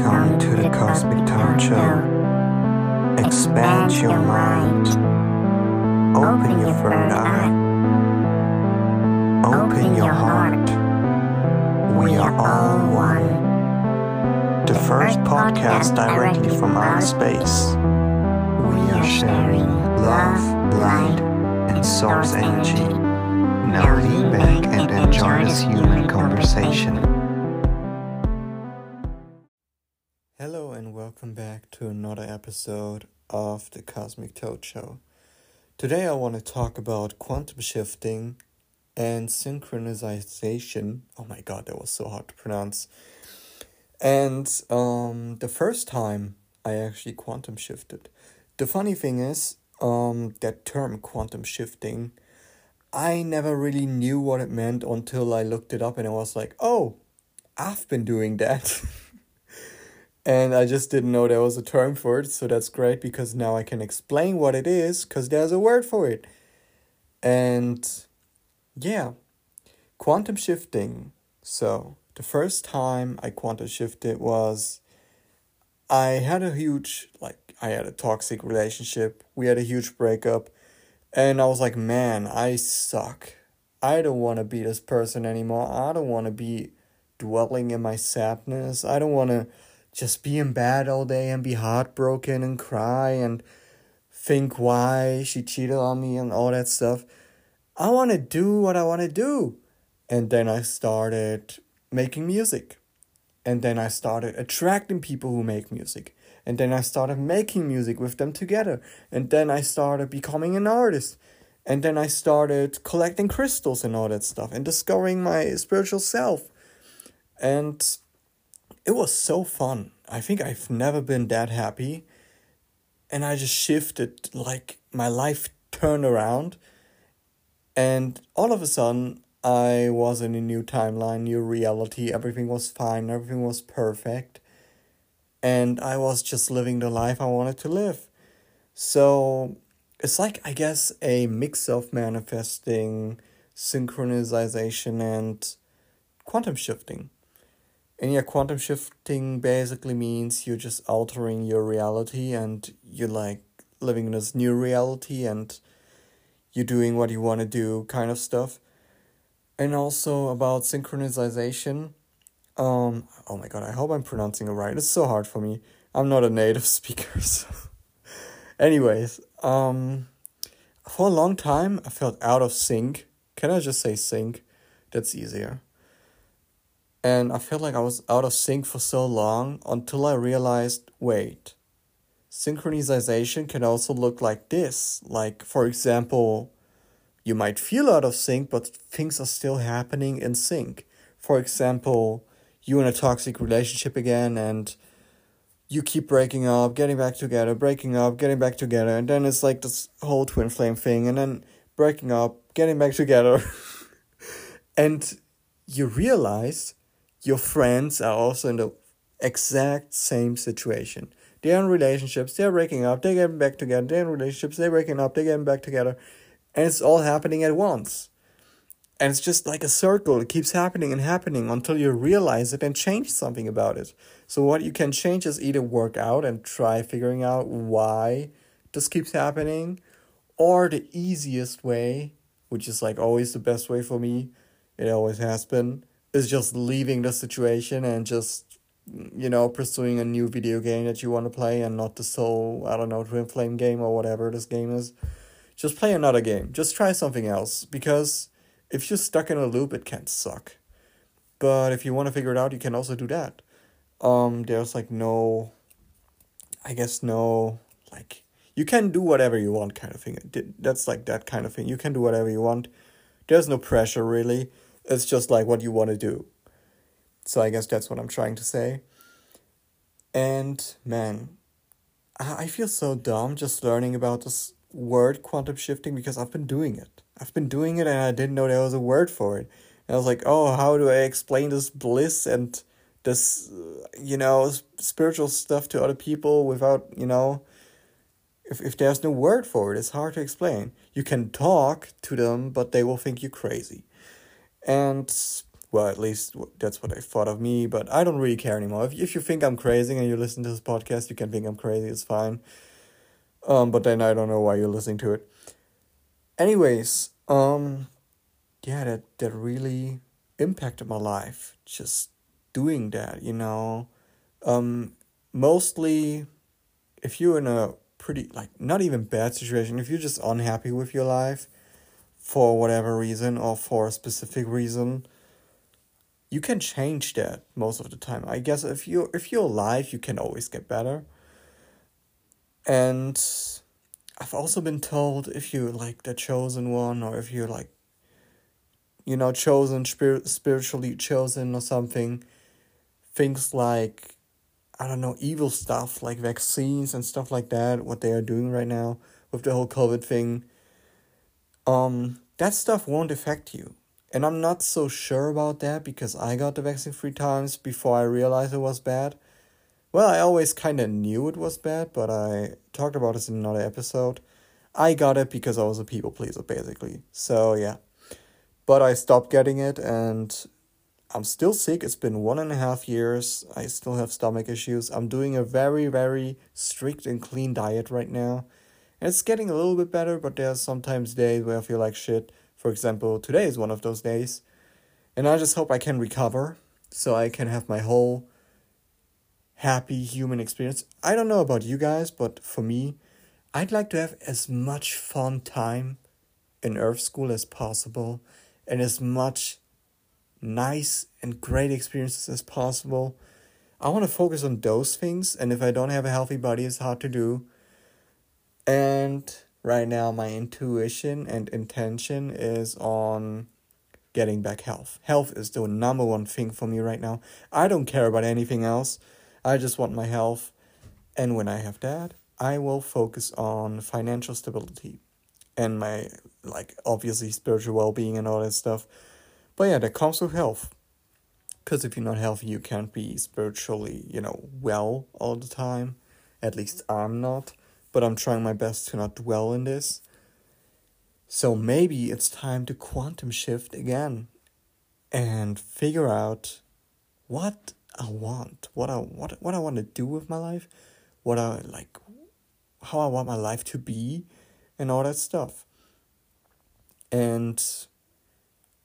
Welcome to the Cosmic Talk Show. Expand your mind. Open your third eye. Open your heart. We are all one. The first podcast directly from outer space. We are sharing love, light, and source energy. Now lean back and enjoy this human conversation. Welcome back to another episode of the Cosmic Toad Show. Today I want to talk about quantum shifting and synchronization. Oh my god, that was so hard to pronounce. And um, the first time I actually quantum shifted. The funny thing is, um, that term quantum shifting, I never really knew what it meant until I looked it up and I was like, oh, I've been doing that. and I just didn't know there was a term for it. So that's great because now I can explain what it is because there's a word for it. And yeah, quantum shifting. So the first time I quantum shifted was I had a huge, like, I had a toxic relationship. We had a huge breakup. And I was like, man, I suck. I don't want to be this person anymore. I don't want to be dwelling in my sadness. I don't want to just be in bed all day and be heartbroken and cry and think why she cheated on me and all that stuff. I want to do what I want to do. And then I started making music. And then I started attracting people who make music. And then I started making music with them together. And then I started becoming an artist. And then I started collecting crystals and all that stuff and discovering my spiritual self. And it was so fun. I think I've never been that happy. And I just shifted, like, my life turned around. And all of a sudden, I was in a new timeline, new reality. Everything was fine, everything was perfect. And I was just living the life I wanted to live. So it's like, I guess, a mix of manifesting, synchronization, and quantum shifting. And yeah, quantum shifting basically means you're just altering your reality and you're like living in this new reality and you're doing what you want to do kind of stuff. And also about synchronization. Um oh my god, I hope I'm pronouncing it right. It's so hard for me. I'm not a native speaker, so anyways, um for a long time I felt out of sync. Can I just say sync? That's easier. And I felt like I was out of sync for so long until I realized wait, synchronization can also look like this. Like, for example, you might feel out of sync, but things are still happening in sync. For example, you're in a toxic relationship again and you keep breaking up, getting back together, breaking up, getting back together, and then it's like this whole twin flame thing, and then breaking up, getting back together. and you realize your friends are also in the exact same situation. They're in relationships, they're breaking up, they're getting back together, they're in relationships, they're breaking up, they're getting back together. And it's all happening at once. And it's just like a circle. It keeps happening and happening until you realize it and change something about it. So, what you can change is either work out and try figuring out why this keeps happening, or the easiest way, which is like always the best way for me, it always has been, is just leaving the situation and just you know pursuing a new video game that you want to play and not the soul i don't know twin flame game or whatever this game is. Just play another game. Just try something else. Because if you're stuck in a loop it can suck. But if you want to figure it out you can also do that. Um there's like no i guess no like you can do whatever you want kind of thing. That's like that kind of thing. You can do whatever you want. There's no pressure really it's just like what you want to do. So I guess that's what I'm trying to say. And man, I feel so dumb just learning about this word quantum shifting because I've been doing it. I've been doing it and I didn't know there was a word for it. And I was like, oh, how do I explain this bliss and this, uh, you know, spiritual stuff to other people without, you know, if, if there's no word for it, it's hard to explain. You can talk to them, but they will think you crazy. And Well, at least that's what they thought of me, but I don't really care anymore. If, if you think I'm crazy and you listen to this podcast, you can think I'm crazy, it's fine. Um, but then I don't know why you're listening to it. Anyways, um, yeah, that, that really impacted my life. Just doing that, you know. Um, mostly, if you're in a pretty, like, not even bad situation, if you're just unhappy with your life for whatever reason or for a specific reason, you can change that most of the time. I guess if you if you're alive, you can always get better. And I've also been told if you're like the chosen one or if you're like you know chosen spirit spiritually chosen or something things like I don't know evil stuff like vaccines and stuff like that what they are doing right now with the whole covid thing um that stuff won't affect you and I'm not so sure about that because I got the vaccine three times before I realized it was bad. Well, I always kind of knew it was bad, but I talked about this in another episode. I got it because I was a people pleaser, basically. So, yeah. But I stopped getting it and I'm still sick. It's been one and a half years. I still have stomach issues. I'm doing a very, very strict and clean diet right now. And it's getting a little bit better, but there's sometimes days where I feel like shit. For example, today is one of those days. And I just hope I can recover so I can have my whole happy human experience. I don't know about you guys, but for me, I'd like to have as much fun time in Earth School as possible and as much nice and great experiences as possible. I want to focus on those things, and if I don't have a healthy body, it's hard to do. And right now my intuition and intention is on getting back health. Health is the number one thing for me right now. I don't care about anything else. I just want my health. And when I have that, I will focus on financial stability and my like obviously spiritual well-being and all that stuff. But yeah, that comes with health. Cuz if you're not healthy, you can't be spiritually, you know, well all the time. At least I'm not but I'm trying my best to not dwell in this. So maybe it's time to quantum shift again and figure out what I want, what I what what I want to do with my life, what I like how I want my life to be and all that stuff. And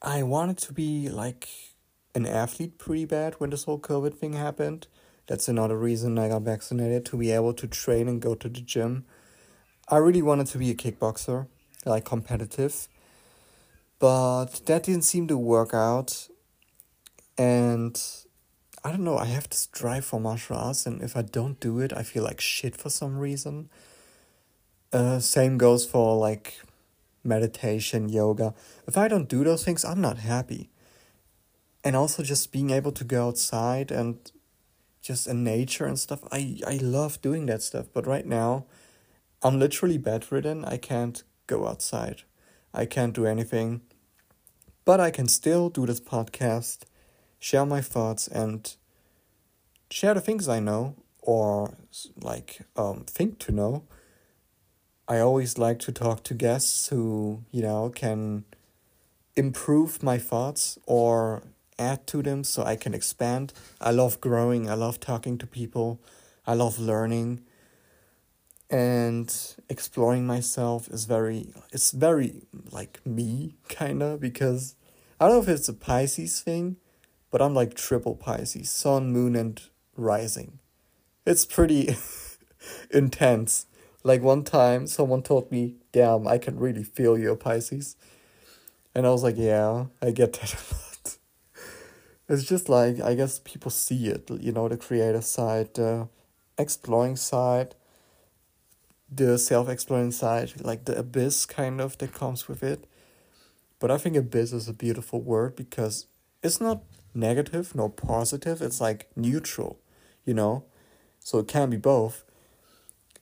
I wanted to be like an athlete pretty bad when this whole COVID thing happened. That's another reason I got vaccinated to be able to train and go to the gym. I really wanted to be a kickboxer, like competitive, but that didn't seem to work out. And I don't know, I have this drive for martial arts, and if I don't do it, I feel like shit for some reason. Uh, same goes for like meditation, yoga. If I don't do those things, I'm not happy. And also just being able to go outside and just in nature and stuff. I, I love doing that stuff. But right now, I'm literally bedridden. I can't go outside. I can't do anything. But I can still do this podcast, share my thoughts, and share the things I know or like um, think to know. I always like to talk to guests who, you know, can improve my thoughts or add to them so I can expand. I love growing, I love talking to people, I love learning and exploring myself is very it's very like me kind of because I don't know if it's a Pisces thing, but I'm like triple Pisces, sun, moon and rising. It's pretty intense. Like one time someone told me, "Damn, I can really feel your Pisces." And I was like, "Yeah, I get that a lot." It's just like I guess people see it, you know, the creative side, the exploring side, the self-exploring side, like the abyss kind of that comes with it. But I think abyss is a beautiful word because it's not negative nor positive. It's like neutral, you know. So it can be both.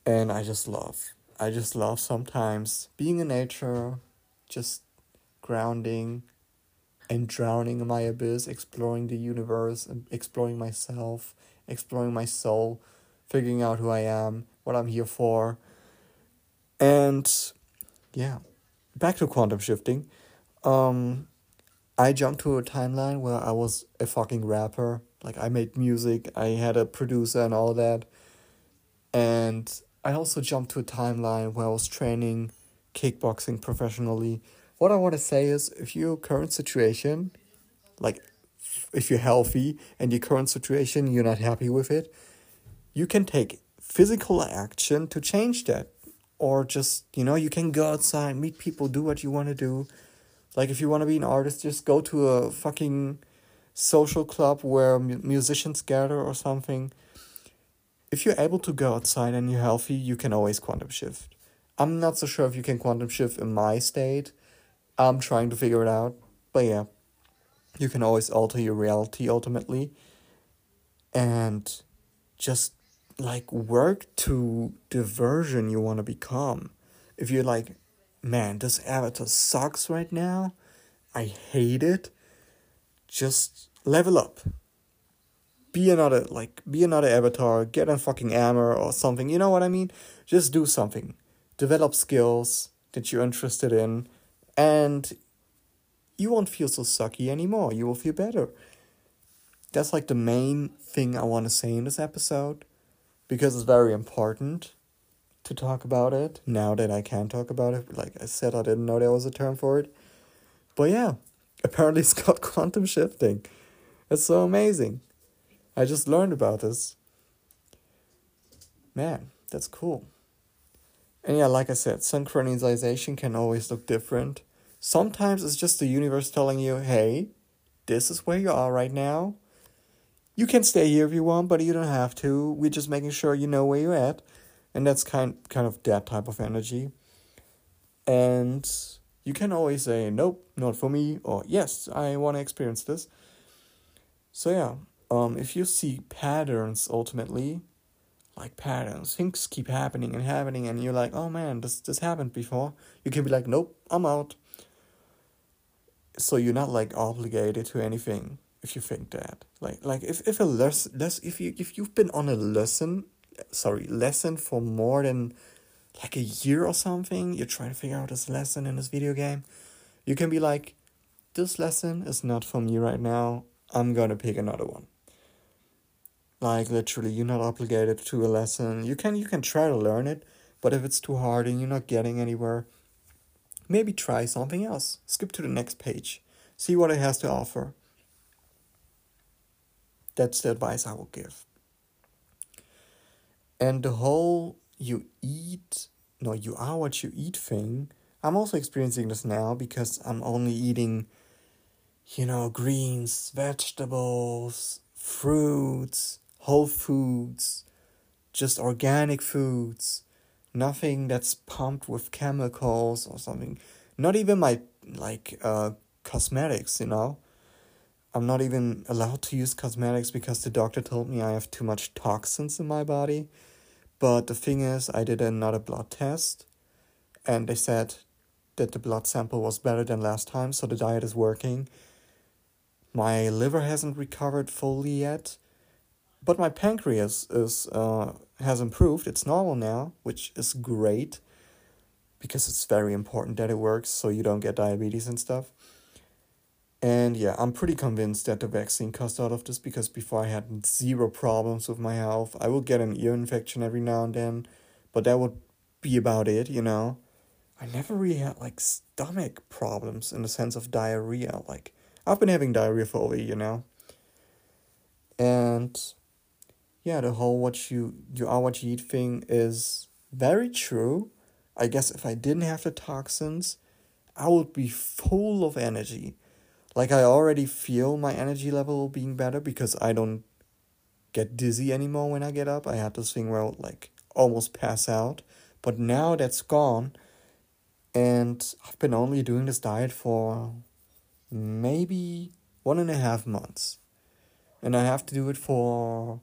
And I just love. I just love sometimes being in nature, just grounding and drowning in my abyss, exploring the universe, exploring myself, exploring my soul, figuring out who I am, what I'm here for and yeah, back to quantum shifting. Um, I jumped to a timeline where I was a fucking rapper. Like I made music, I had a producer and all that. And I also jumped to a timeline where I was training kickboxing professionally. What I want to say is if your current situation, like if you're healthy and your current situation you're not happy with it, you can take physical action to change that. Or just, you know, you can go outside, meet people, do what you want to do like if you want to be an artist, just go to a fucking social club where musicians gather or something. If you're able to go outside and you're healthy, you can always quantum shift. I'm not so sure if you can quantum shift in my state. I'm trying to figure it out. But yeah, you can always alter your reality ultimately. And just like work to the version you want to become. If you're like, man, this avatar sucks right now. I hate it. Just level up. Be another like be another avatar, get a fucking armor or something. You know what I mean? Just do something. Develop skills that you're interested in and you won't feel so sucky anymore. You will feel better. That's like the main thing I want to say in this episode because it's very important to talk about it now that I can talk about it. Like I said, I didn't know there was a term for it. But yeah, apparently it's called quantum shifting. It's so amazing. I just learned about this. Man, that's cool. And yeah, like I said, synchronization can always look different. Sometimes it's just the universe telling you, hey, this is where you are right now. You can stay here if you want, but you don't have to. We're just making sure you know where you're at and that's kind kind of that type of energy and you can always say nope not for me or yes i want to experience this so yeah um if you see patterns ultimately like patterns things keep happening and happening and you're like oh man this this happened before you can be like nope i'm out so you're not like obligated to anything if you think that. Like like if, if a less less if you if you've been on a lesson sorry lesson for more than like a year or something you're trying to figure out this lesson in this video game you can be like this lesson is not for me right now. I'm gonna pick another one. Like literally you're not obligated to a lesson. You can you can try to learn it but if it's too hard and you're not getting anywhere maybe try something else. Skip to the next page. See what it has to offer. That's the advice i will give. And the whole you eat, no, you are what you eat thing, I'm also experiencing this now because I'm only eating, you know, greens, vegetables, fruits, whole foods, just organic foods, nothing that's pumped with chemicals or something. Not even my, like, uh, cosmetics, you know. I'm not even allowed to use cosmetics because the doctor told me I have too much toxins in my body. But the thing is, I did another blood test, and they said that the blood sample was better than last time, so the diet is working. My liver hasn't recovered fully yet, but my pancreas is uh, has improved. It's normal now, which is great because it's very important that it works so you don't get diabetes and stuff. And yeah, I'm pretty convinced that the vaccine caused out of this because before I had zero problems with my health. I would get an ear infection every now and then, but that would be about it, you know. I never really had like stomach problems in the sense of diarrhea. Like I've been having diarrhea for over a year now. And yeah, the whole what you you are what you eat thing is very true. I guess if I didn't have the toxins, I would be full of energy like I already feel my energy level being better because I don't get dizzy anymore when I get up. I had this thing where I would like almost pass out. But now that's gone and I've been only doing this diet for maybe one and a half months. And I have to do it for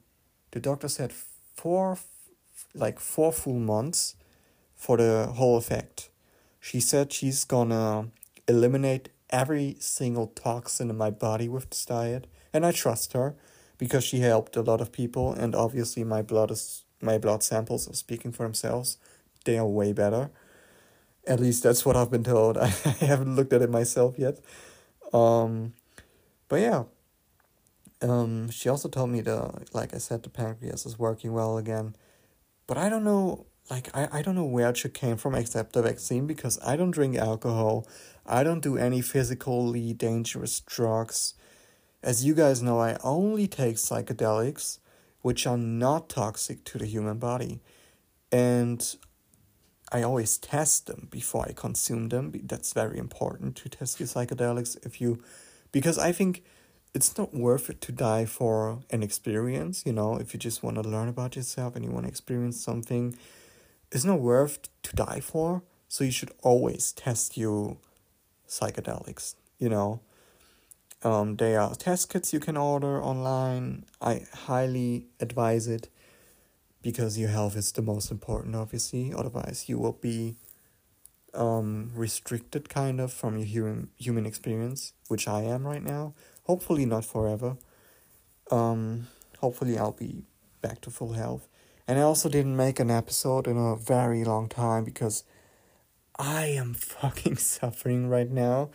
the doctor said four like four full months for the whole effect. She said she's gonna eliminate every single toxin in my body with this diet, and I trust her because she helped a lot of people, and obviously my blood is my blood samples are speaking for themselves. They are way better. At least that's what I've been told. I haven't looked at it myself yet. Um, but yeah. Um, she also told me the like I said the pancreas is working well again, but I don't know like I, I don't know where she came from except the vaccine because I don't drink alcohol, I don't do any physically dangerous drugs. As you guys know, I only take psychedelics, which are not toxic to the human body, and I always test them before I consume them. That's very important to test your psychedelics if you, because I think it's not worth it to die for an experience, you know, if you just want to learn about yourself and you want to experience something, it's not worth to die for. So you should always test your psychedelics, you know. Um, there are test kits you can order online. I highly advise it because your health is the most important, obviously. Otherwise, you will be um, restricted kind of from your human human experience, which I am right now. Hopefully not forever. Um, hopefully I'll be back to full health. And I also didn't make an episode in a very long time because I am fucking suffering right now,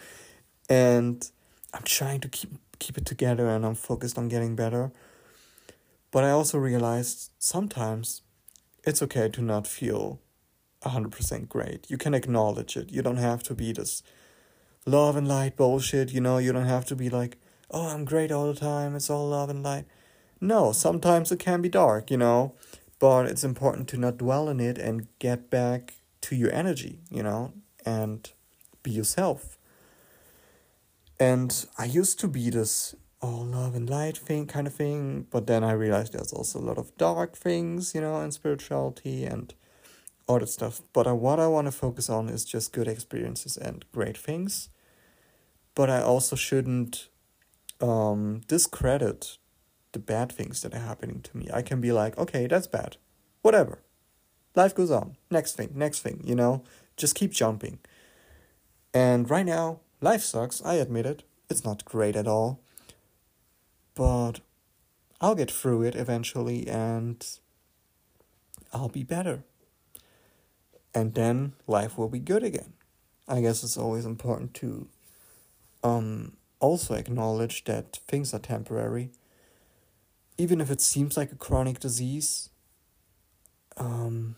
and I'm trying to keep keep it together and I'm focused on getting better. But I also realized sometimes it's okay to not feel 100% great. You can acknowledge it. You don't have to be this love and light bullshit, you know, you don't have to be like, oh, I'm great all the time, it's all love and light. No, sometimes it can be dark, you know, but it's important to not dwell in it and get back to your energy, you know, and be yourself. And I used to be this all love and light thing kind of thing, but then I realized there's also a lot of dark things, you know, in spirituality and all that stuff. But I, what I want to focus on is just good experiences and great things. But I also shouldn't um, discredit the bad things that are happening to me. I can be like, okay, that's bad. Whatever. Life goes on. Next thing, next thing, you know? Just keep jumping. And right now, life sucks. I admit it. It's not great at all. But I'll get through it eventually and I'll be better. And then life will be good again. I guess it's always important to um also acknowledge that things are temporary. Even if it seems like a chronic disease, um,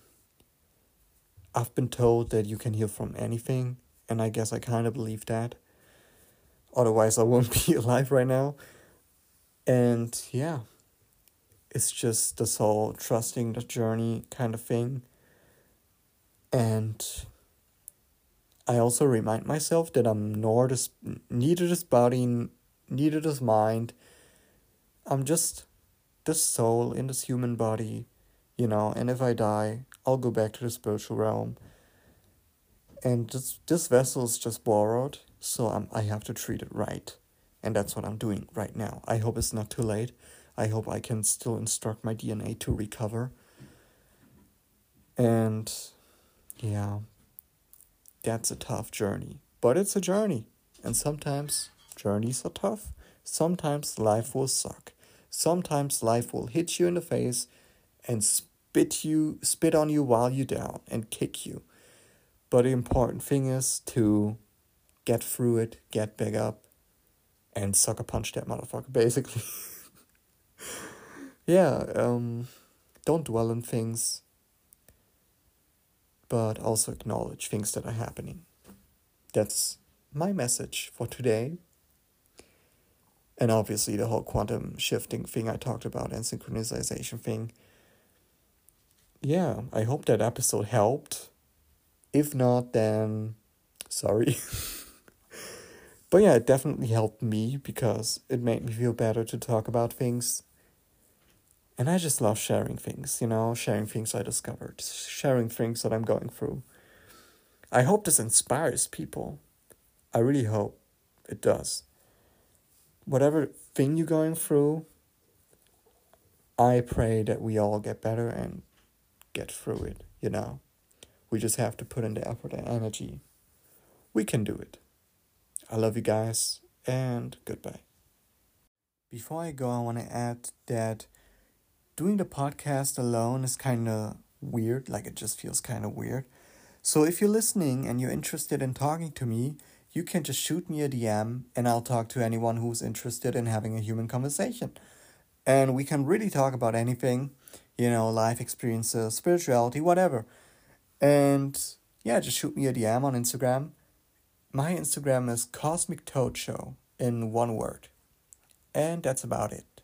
I've been told that you can heal from anything, and I guess I kind of believe that. Otherwise, I won't be alive right now. And yeah, it's just this whole trusting the journey kind of thing. And I also remind myself that I'm nor this neither this body, neither this mind. I'm just this soul in this human body, you know, and if I die, I'll go back to the spiritual realm. And this this vessel is just borrowed, so I'm I have to treat it right. And that's what I'm doing right now. I hope it's not too late. I hope I can still instruct my DNA to recover. And yeah, that's a tough journey, but it's a journey. And sometimes journeys are tough. Sometimes life will suck. Sometimes life will hit you in the face and spit you spit on you while you're down and kick you. But the important thing is to get through it, get back up, and sucker punch that motherfucker, basically. yeah, um, don't dwell on things but also acknowledge things that are happening. That's my message for today. And obviously, the whole quantum shifting thing I talked about and synchronization thing. Yeah, I hope that episode helped. If not, then sorry. but yeah, it definitely helped me because it made me feel better to talk about things and I just love sharing things, you know, sharing things I discovered, sharing things that I'm going through. I hope this inspires people. I really hope it does. Whatever thing you're going through, I pray that we all get better and get through it, you know. We just have to put in the effort and energy. We can do it. I love you guys and goodbye. Before I go, I want to add that doing the podcast alone is kind of weird, like it just feels kind of weird. So if you're listening and you're interested in talking to me, you can just shoot me a DM and I'll talk to anyone who's interested in having a human conversation. And we can really talk about anything, you know, life experiences, spirituality, whatever. And yeah, just shoot me a DM on Instagram. My Instagram is Cosmic Toad Show in one word. And that's about it.